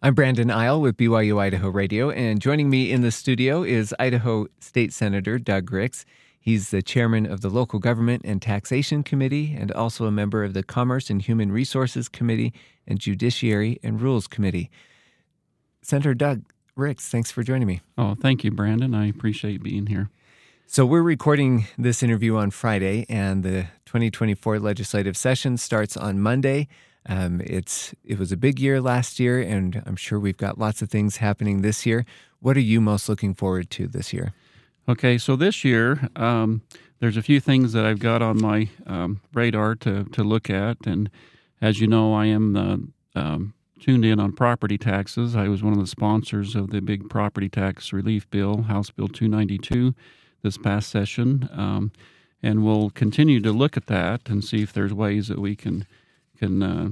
I'm Brandon Isle with BYU Idaho Radio, and joining me in the studio is Idaho State Senator Doug Ricks. He's the chairman of the Local Government and Taxation Committee and also a member of the Commerce and Human Resources Committee and Judiciary and Rules Committee. Senator Doug Ricks, thanks for joining me. Oh, thank you, Brandon. I appreciate being here. So, we're recording this interview on Friday, and the 2024 legislative session starts on Monday. Um, it's it was a big year last year, and I'm sure we've got lots of things happening this year. What are you most looking forward to this year? Okay, so this year um, there's a few things that I've got on my um, radar to to look at, and as you know, I am the, um, tuned in on property taxes. I was one of the sponsors of the big property tax relief bill, House Bill 292, this past session, um, and we'll continue to look at that and see if there's ways that we can can uh,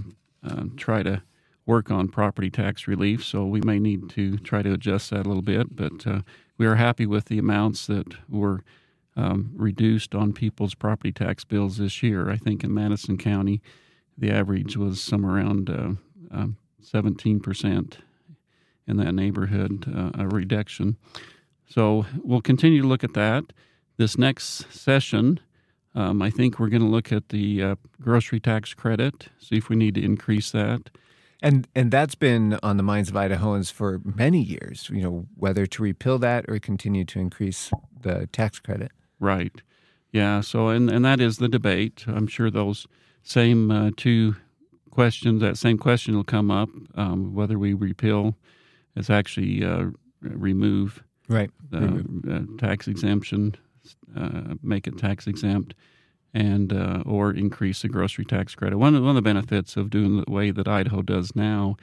uh, try to work on property tax relief. So we may need to try to adjust that a little bit, but uh, we are happy with the amounts that were um, reduced on people's property tax bills this year. I think in Madison County, the average was somewhere around uh, um, 17% in that neighborhood, uh, a reduction. So we'll continue to look at that. This next session, um, I think we're going to look at the uh, grocery tax credit, see if we need to increase that. And and that's been on the minds of Idahoans for many years. You know whether to repeal that or continue to increase the tax credit. Right. Yeah. So and and that is the debate. I'm sure those same uh, two questions, that same question will come up. Um, whether we repeal is actually uh, remove right the uh, tax exemption uh, make it tax exempt, and uh, or increase the grocery tax credit. One of, one of the benefits of doing the way that Idaho does now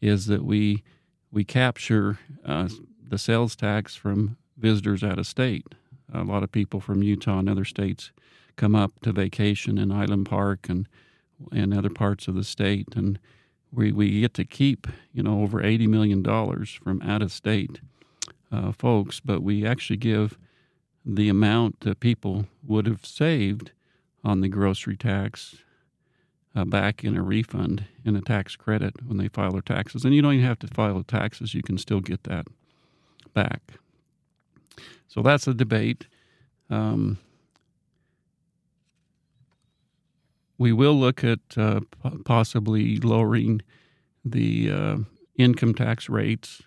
is that we we capture uh, the sales tax from visitors out of state. A lot of people from Utah and other states come up to vacation in Island Park and and other parts of the state, and we, we get to keep you know over eighty million dollars from out of state uh, folks, but we actually give the amount that people would have saved on the grocery tax uh, back in a refund in a tax credit when they file their taxes. And you don't even have to file the taxes, you can still get that back. So that's a debate. Um, we will look at uh, possibly lowering the uh, income tax rates,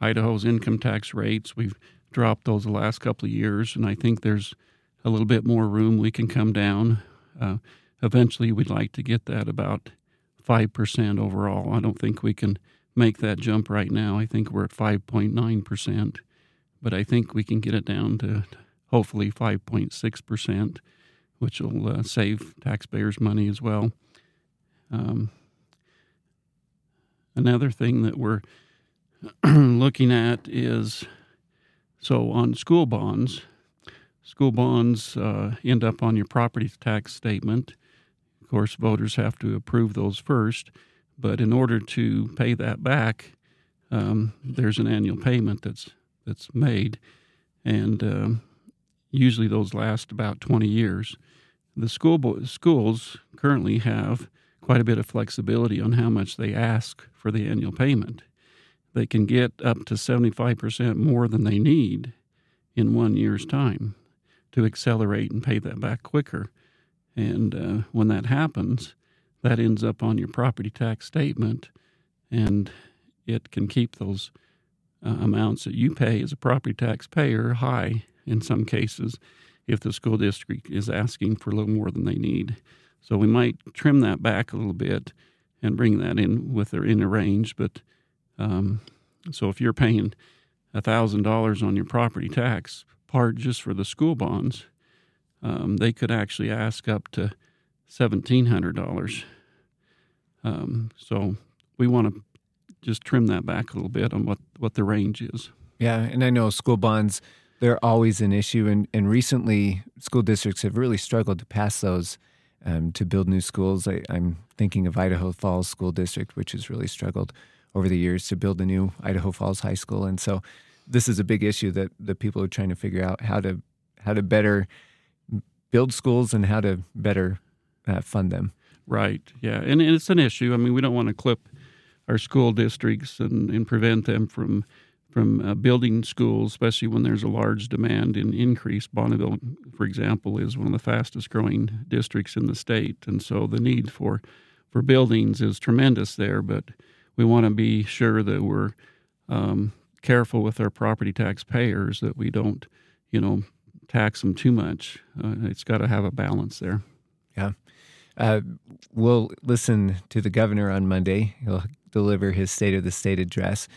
Idaho's income tax rates. We've dropped those the last couple of years, and I think there's a little bit more room we can come down. Uh, eventually, we'd like to get that about 5% overall. I don't think we can make that jump right now. I think we're at 5.9%, but I think we can get it down to hopefully 5.6%, which will uh, save taxpayers money as well. Um, another thing that we're looking at is so on school bonds, school bonds uh, end up on your property tax statement. Of course, voters have to approve those first, but in order to pay that back, um, there's an annual payment that's that's made, and um, usually those last about 20 years. The school bo- schools currently have quite a bit of flexibility on how much they ask for the annual payment they can get up to 75% more than they need in one year's time to accelerate and pay that back quicker. And uh, when that happens, that ends up on your property tax statement, and it can keep those uh, amounts that you pay as a property tax payer high in some cases if the school district is asking for a little more than they need. So we might trim that back a little bit and bring that in with their inner range, but um, so if you're paying thousand dollars on your property tax part just for the school bonds, um, they could actually ask up to seventeen hundred dollars. Um, so we want to just trim that back a little bit on what, what the range is. Yeah, and I know school bonds they're always an issue, and, and recently school districts have really struggled to pass those um, to build new schools. I, I'm thinking of Idaho Falls School District, which has really struggled over the years to build a new Idaho Falls High School, and so this is a big issue that the people are trying to figure out how to how to better build schools and how to better uh, fund them. Right. Yeah, and, and it's an issue. I mean, we don't want to clip our school districts and, and prevent them from from uh, building schools, especially when there's a large demand and increase. Bonneville, for example, is one of the fastest growing districts in the state, and so the need for for buildings is tremendous there. But we want to be sure that we're um, careful with our property tax payers that we don't, you know, tax them too much. Uh, it's got to have a balance there. Yeah. Uh, we'll listen to the governor on Monday. He'll deliver his State of the State address.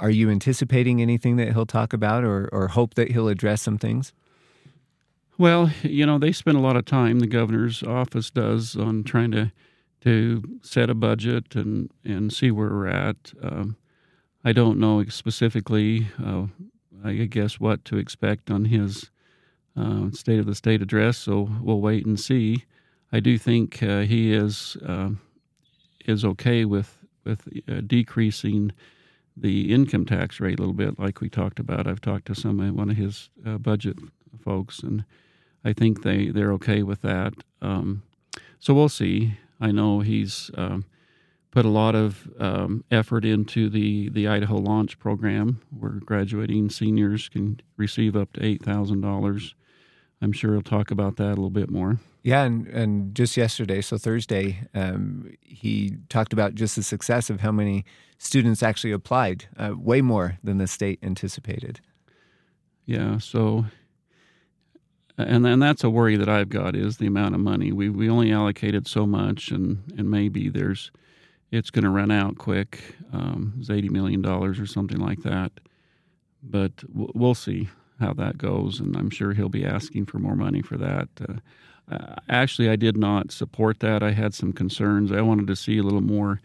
Are you anticipating anything that he'll talk about or, or hope that he'll address some things? Well, you know, they spend a lot of time, the governor's office does, on trying to to set a budget and, and see where we're at. Um, I don't know specifically, uh, I guess, what to expect on his uh, State of the State address, so we'll wait and see. I do think uh, he is uh, is okay with with uh, decreasing the income tax rate a little bit, like we talked about. I've talked to some one of his uh, budget folks, and I think they they're okay with that. Um, so we'll see. I know he's um, put a lot of um, effort into the the Idaho Launch Program, where graduating seniors can receive up to eight thousand dollars. I'm sure he'll talk about that a little bit more. Yeah, and, and just yesterday, so Thursday, um, he talked about just the success of how many students actually applied, uh, way more than the state anticipated. Yeah, so and then that's a worry that I've got is the amount of money we we only allocated so much, and and maybe there's it's going to run out quick. Um, it's eighty million dollars or something like that, but we'll see how that goes, and I'm sure he'll be asking for more money for that. Uh, uh, actually, I did not support that. I had some concerns. I wanted to see a little more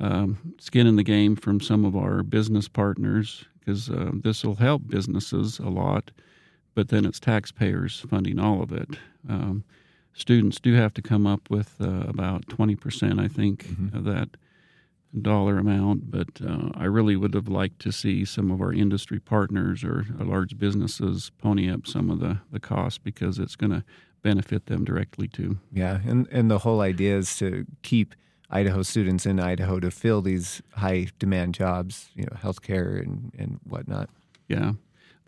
um, skin in the game from some of our business partners because uh, this will help businesses a lot but then it's taxpayers funding all of it. Um, students do have to come up with uh, about 20%, I think, mm-hmm. of that dollar amount. But uh, I really would have liked to see some of our industry partners or large businesses pony up some of the, the costs because it's going to benefit them directly too. Yeah, and, and the whole idea is to keep Idaho students in Idaho to fill these high demand jobs, you know, healthcare and, and whatnot. Yeah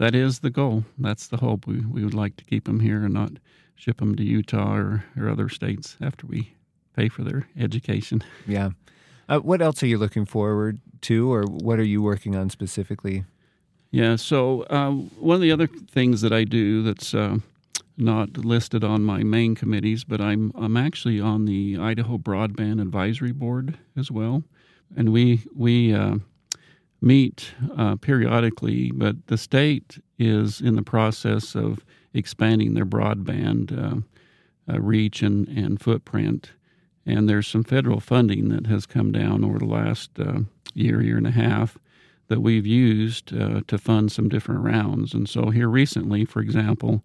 that is the goal. That's the hope. We, we would like to keep them here and not ship them to Utah or, or other states after we pay for their education. Yeah. Uh, what else are you looking forward to, or what are you working on specifically? Yeah, so uh, one of the other things that I do that's uh, not listed on my main committees, but I'm I'm actually on the Idaho Broadband Advisory Board as well, and we we uh, meet uh, periodically, but the state is in the process of expanding their broadband uh, uh, reach and, and footprint. And there's some federal funding that has come down over the last uh, year, year and a half that we've used uh, to fund some different rounds. And so, here recently, for example,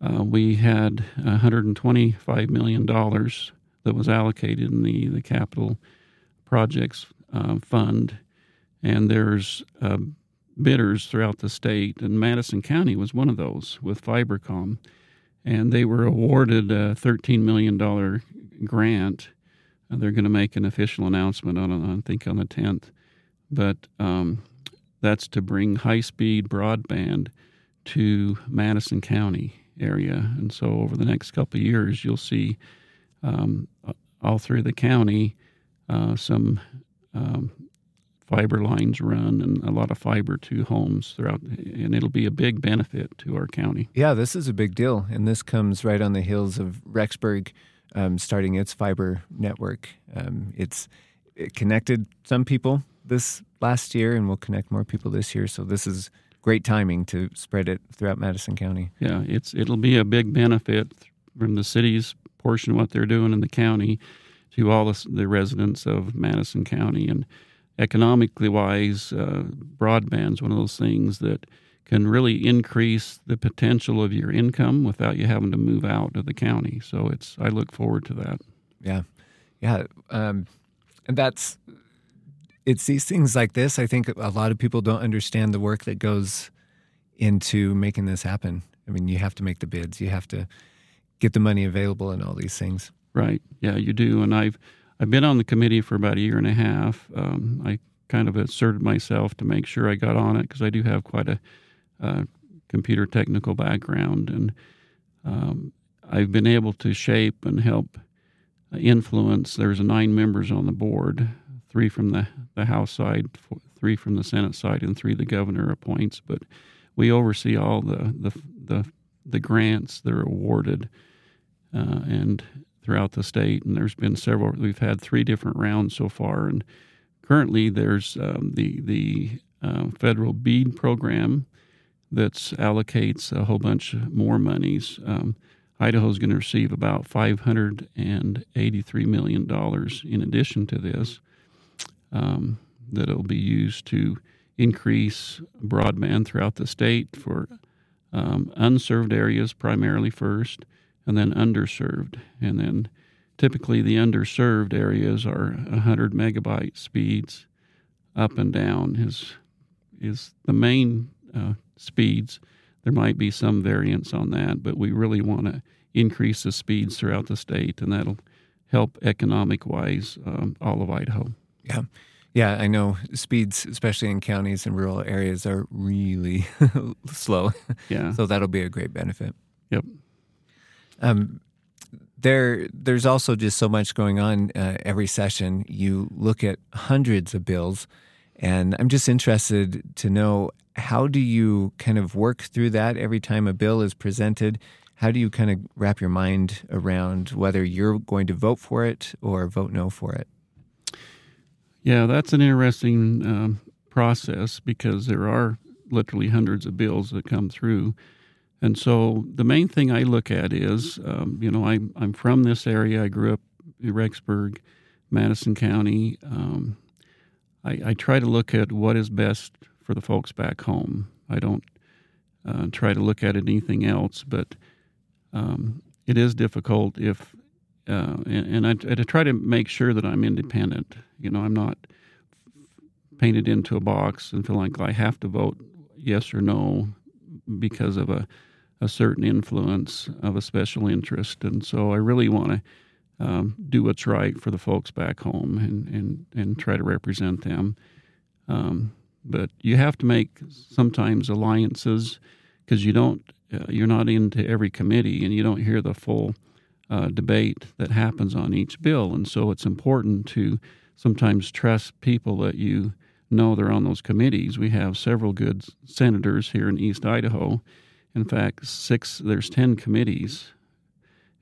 uh, we had $125 million that was allocated in the, the capital projects fund and there's uh, bidders throughout the state, and Madison County was one of those with Fybercom, and they were awarded a $13 million grant. Uh, they're going to make an official announcement on, I think, on the 10th, but um, that's to bring high-speed broadband to Madison County area, and so over the next couple of years, you'll see um, all through the county uh, some um, fiber lines run and a lot of fiber to homes throughout, and it'll be a big benefit to our county. Yeah, this is a big deal, and this comes right on the heels of Rexburg um, starting its fiber network. Um, it's it connected some people this last year, and will connect more people this year. So this is great timing to spread it throughout Madison County. Yeah, it's it'll be a big benefit from the city's portion of what they're doing in the county to all the, the residents of Madison County and economically wise, uh, broadband is one of those things that can really increase the potential of your income without you having to move out of the county. So it's I look forward to that. Yeah, yeah, um, and that's it's these things like this. I think a lot of people don't understand the work that goes into making this happen. I mean, you have to make the bids, you have to get the money available, and all these things. Right. Yeah, you do. And I've I've been on the committee for about a year and a half. Um, I kind of asserted myself to make sure I got on it because I do have quite a uh, computer technical background, and um, I've been able to shape and help influence. There's nine members on the board, three from the, the House side, three from the Senate side, and three the governor appoints. But we oversee all the the the, the grants that are awarded, uh, and throughout the state. And there's been several. We've had three different rounds so far, and currently there's um, the the uh, federal BEAD program that allocates a whole bunch more monies. Um, is going to receive about $583 million in addition to this um, that will be used to increase broadband throughout the state for um, unserved areas primarily first, and then underserved. And then typically the underserved areas are 100 megabyte speeds up and down is is the main uh, speeds there might be some variance on that, but we really want to increase the speeds throughout the state, and that'll help economic wise um, all of Idaho. Yeah. Yeah, I know speeds, especially in counties and rural areas, are really slow. Yeah. so that'll be a great benefit. Yep. Um, there, there's also just so much going on uh, every session. You look at hundreds of bills, and I'm just interested to know how do you kind of work through that every time a bill is presented? How do you kind of wrap your mind around whether you're going to vote for it or vote no for it? Yeah, that's an interesting um, process because there are literally hundreds of bills that come through. And so the main thing I look at is, um, you know, I, I'm from this area. I grew up in Rexburg, Madison County. Um, I, I, try to look at what is best for the folks back home. I don't uh, try to look at anything else, but um, it is difficult if, uh, and, and I, I, try to make sure that I'm independent. You know, I'm not painted into a box and feel like I have to vote yes or no because of a, a certain influence of a special interest. And so I really want to um, do what's right for the folks back home and, and, and try to represent them. Um, but you have to make sometimes alliances because you don't uh, you're not into every committee and you don't hear the full uh, debate that happens on each bill and so it's important to sometimes trust people that you know they're on those committees we have several good senators here in east idaho in fact six there's 10 committees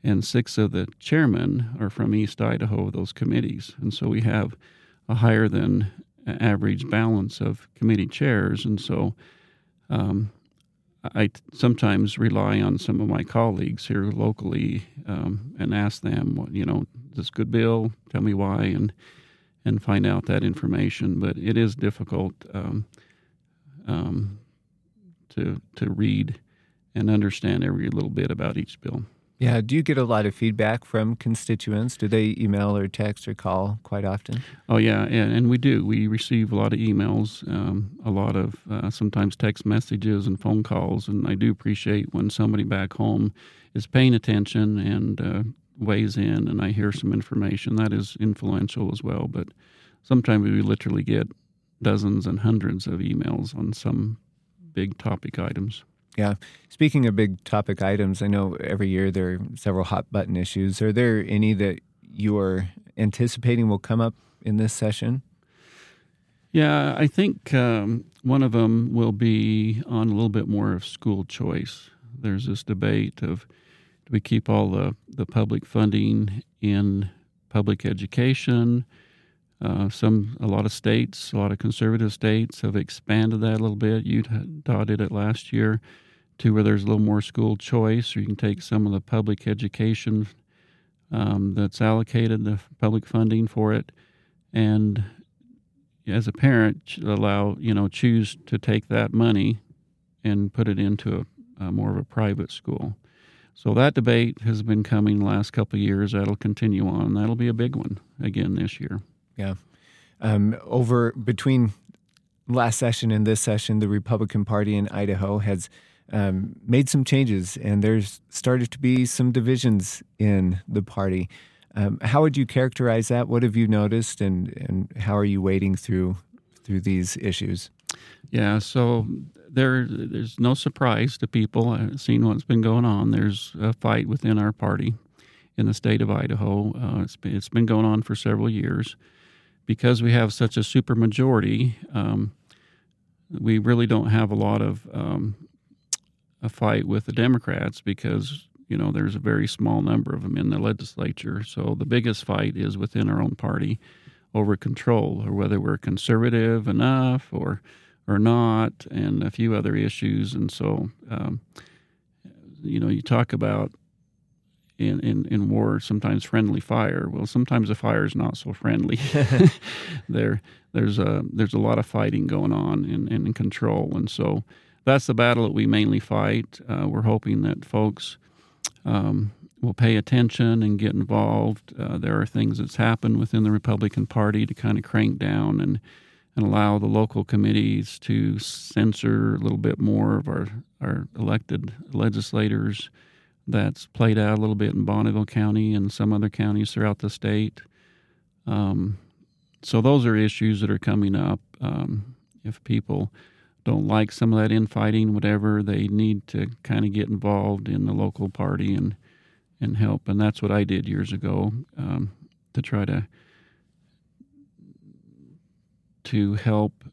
and six of the chairmen are from east idaho those committees and so we have a higher than average balance of committee chairs, and so um, I sometimes rely on some of my colleagues here locally um, and ask them, you know, this good bill? Tell me why, and and find out that information. But it is difficult um, um to to read and understand every little bit about each bill. Yeah. Do you get a lot of feedback from constituents? Do they email or text or call quite often? Oh, yeah. And, and we do. We receive a lot of emails, um, a lot of uh, sometimes text messages and phone calls. And I do appreciate when somebody back home is paying attention and uh, weighs in and I hear some information. That is influential as well. But sometimes we literally get dozens and hundreds of emails on some big topic items. Yeah. Speaking of big topic items, I know every year there are several hot button issues. Are there any that you are anticipating will come up in this session? Yeah, I think um, one of them will be on a little bit more of school choice. There's this debate of do we keep all the, the public funding in public education? Uh, some, a lot of states, a lot of conservative states have expanded that a little bit. Utah did it last year to where there's a little more school choice, or you can take some of the public education um, that's allocated, the public funding for it, and as a parent, allow you know choose to take that money and put it into a, a more of a private school. So that debate has been coming the last couple years. That'll continue on. That'll be a big one again this year. Yeah. Um, over between last session and this session, the Republican Party in Idaho has um, made some changes, and there's started to be some divisions in the party. Um, how would you characterize that? What have you noticed, and, and how are you wading through through these issues? Yeah, so there there's no surprise to people uh, seeing what's been going on. There's a fight within our party in the state of Idaho. Uh, it's been, it's been going on for several years because we have such a supermajority. Um, we really don't have a lot of um, a fight with the Democrats because you know there's a very small number of them in the legislature. So the biggest fight is within our own party over control, or whether we're conservative enough or or not, and a few other issues. And so, um, you know, you talk about in, in, in war sometimes friendly fire. Well, sometimes the fire is not so friendly. there there's a there's a lot of fighting going on in, in control, and so that's the battle that we mainly fight. Uh, we're hoping that folks um, will pay attention and get involved. Uh, there are things that's happened within the Republican Party to kind of crank down and and allow the local committees to censor a little bit more of our our elected legislators that's played out a little bit in Bonneville County and some other counties throughout the state. Um, so those are issues that are coming up. Um, if people don't like some of that infighting, whatever, they need to kind of get involved in the local party and and help. And that's what I did years ago um, to try to to help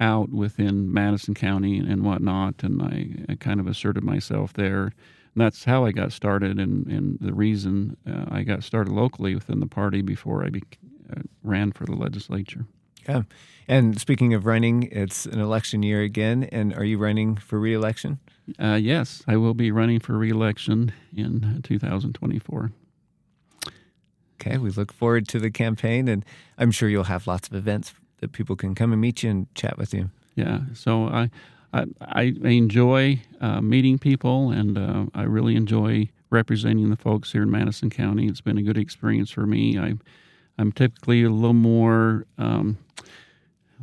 out within Madison County and whatnot. And I, I kind of asserted myself there and that's how I got started, and, and the reason uh, I got started locally within the party before I uh, ran for the legislature. Yeah. And speaking of running, it's an election year again. And are you running for reelection? Uh, yes, I will be running for reelection in 2024. Okay, we look forward to the campaign, and I'm sure you'll have lots of events that people can come and meet you and chat with you. Yeah, so I I, I enjoy uh, meeting people, and uh, I really enjoy representing the folks here in Madison County. It's been a good experience for me. I, I'm typically a little more um,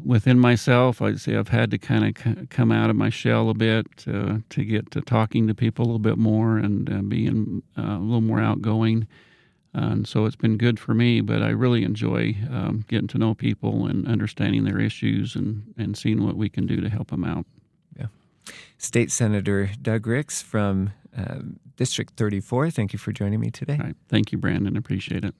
within myself. I'd say I've had to kind of come out of my shell a bit to get to talking to people a little bit more and uh, being uh, a little more outgoing. And so it's been good for me, but I really enjoy um, getting to know people and understanding their issues and, and seeing what we can do to help them out. State Senator Doug Ricks from uh, District 34. Thank you for joining me today. Thank you, Brandon. Appreciate it.